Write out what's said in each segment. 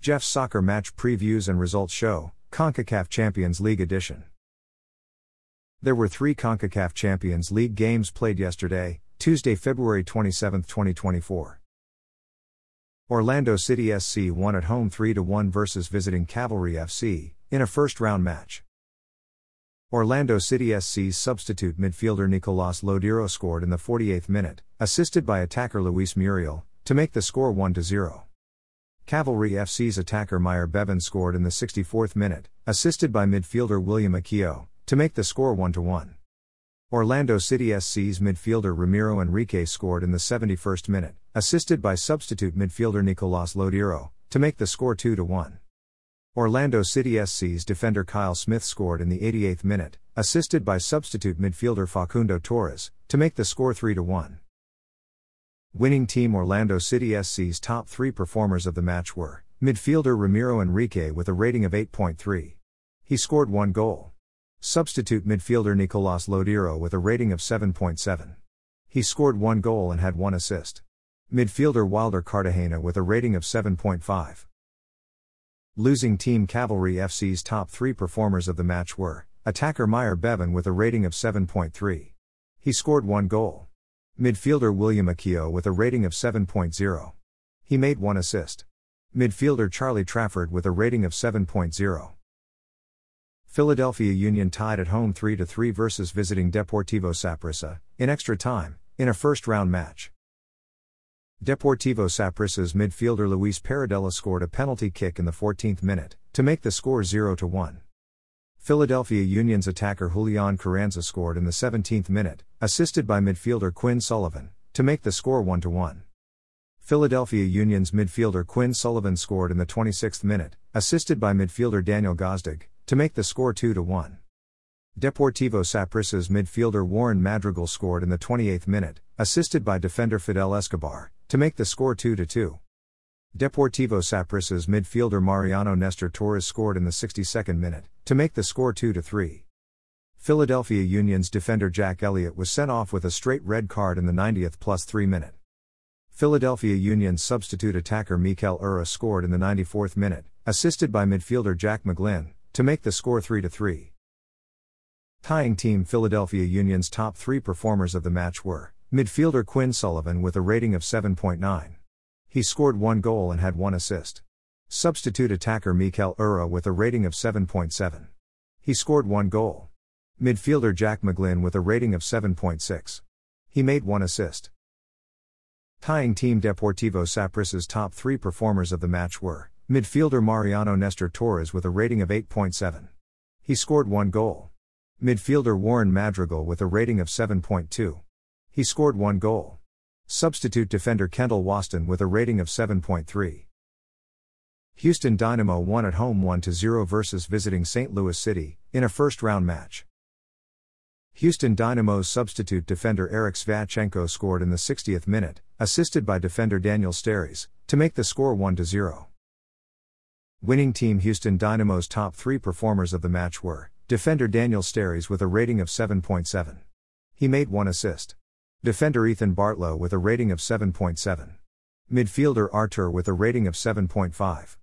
Jeff's Soccer Match Previews and Results Show, CONCACAF Champions League Edition. There were three CONCACAF Champions League games played yesterday, Tuesday, February 27, 2024. Orlando City SC won at home 3 1 versus visiting Cavalry FC, in a first round match. Orlando City SC's substitute midfielder Nicolas Lodeiro scored in the 48th minute, assisted by attacker Luis Muriel, to make the score 1 0. Cavalry FC's attacker Myer Bevan scored in the 64th minute, assisted by midfielder William Akio, to make the score 1 1. Orlando City SC's midfielder Ramiro Enrique scored in the 71st minute, assisted by substitute midfielder Nicolas Lodeiro, to make the score 2 1. Orlando City SC's defender Kyle Smith scored in the 88th minute, assisted by substitute midfielder Facundo Torres, to make the score 3 1. Winning team Orlando City SC's top three performers of the match were midfielder Ramiro Enrique with a rating of 8.3. He scored one goal. Substitute midfielder Nicolas Lodeiro with a rating of 7.7. He scored one goal and had one assist. Midfielder Wilder Cartagena with a rating of 7.5. Losing team Cavalry FC's top three performers of the match were attacker Myer Bevan with a rating of 7.3. He scored one goal. Midfielder William Akio with a rating of 7.0. He made one assist. Midfielder Charlie Trafford with a rating of 7.0. Philadelphia Union tied at home 3 3 versus visiting Deportivo Saprissa, in extra time, in a first round match. Deportivo Saprissa's midfielder Luis Paradela scored a penalty kick in the 14th minute, to make the score 0 1. Philadelphia Union's attacker Julian Carranza scored in the 17th minute, assisted by midfielder Quinn Sullivan, to make the score 1 1. Philadelphia Union's midfielder Quinn Sullivan scored in the 26th minute, assisted by midfielder Daniel Gazdag, to make the score 2 1. Deportivo Saprissa's midfielder Warren Madrigal scored in the 28th minute, assisted by defender Fidel Escobar, to make the score 2 2. Deportivo Saprissa's midfielder Mariano Nestor Torres scored in the 62nd minute, to make the score 2 3. Philadelphia Union's defender Jack Elliott was sent off with a straight red card in the 90th plus 3 minute. Philadelphia Union's substitute attacker Mikael Uhre scored in the 94th minute, assisted by midfielder Jack McGlynn, to make the score 3 3. Tying team Philadelphia Union's top three performers of the match were midfielder Quinn Sullivan with a rating of 7.9. He scored one goal and had one assist. Substitute attacker Mikael Uhre with a rating of 7.7. He scored one goal. Midfielder Jack McGlynn with a rating of 7.6. He made one assist. Tying team Deportivo Saprissa's top three performers of the match were midfielder Mariano Nestor Torres with a rating of 8.7. He scored one goal. Midfielder Warren Madrigal with a rating of 7.2. He scored one goal. Substitute defender Kendall Waston with a rating of 7.3. Houston Dynamo won at home 1 0 versus visiting St. Louis City, in a first round match. Houston Dynamo's substitute defender Erik Sviatchenko scored in the 60th minute, assisted by defender Daniel Steres, to make the score 1 0. Winning team Houston Dynamo's top three performers of the match were defender Daniel Steres with a rating of 7.7. He made one assist. Defender Ethan Bartlow with a rating of 7.7. Midfielder Artur with a rating of 7.5.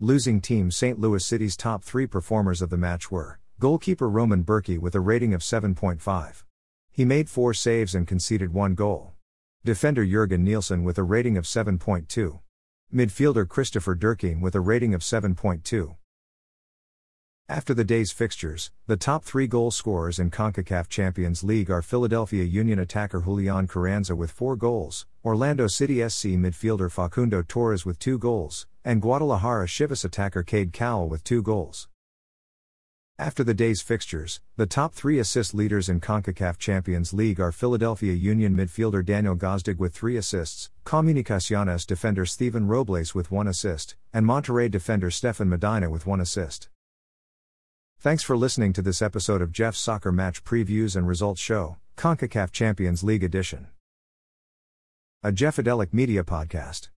Losing team St. Louis City's top three performers of the match were goalkeeper Roman Bürki with a rating of 7.5. He made four saves and conceded one goal. Defender Jurgen Nielsen with a rating of 7.2. Midfielder Christopher Durkheim with a rating of 7.2. After the day's fixtures, the top three goal scorers in CONCACAF Champions League are Philadelphia Union attacker Julian Carranza with four goals, Orlando City SC midfielder Facundo Torres with two goals, and Guadalajara Chivas attacker Cade Cowell with two goals. After the day's fixtures, the top three assist leaders in CONCACAF Champions League are Philadelphia Union midfielder Daniel Gazdag with three assists, Comunicaciones defender Stephen Robles with one assist, and Monterrey defender Stefan Medina with one assist. Thanks for listening to this episode of Jeff's Soccer Match Previews and Results Show, CONCACAF Champions League Edition. A Jeffadelic Media Podcast.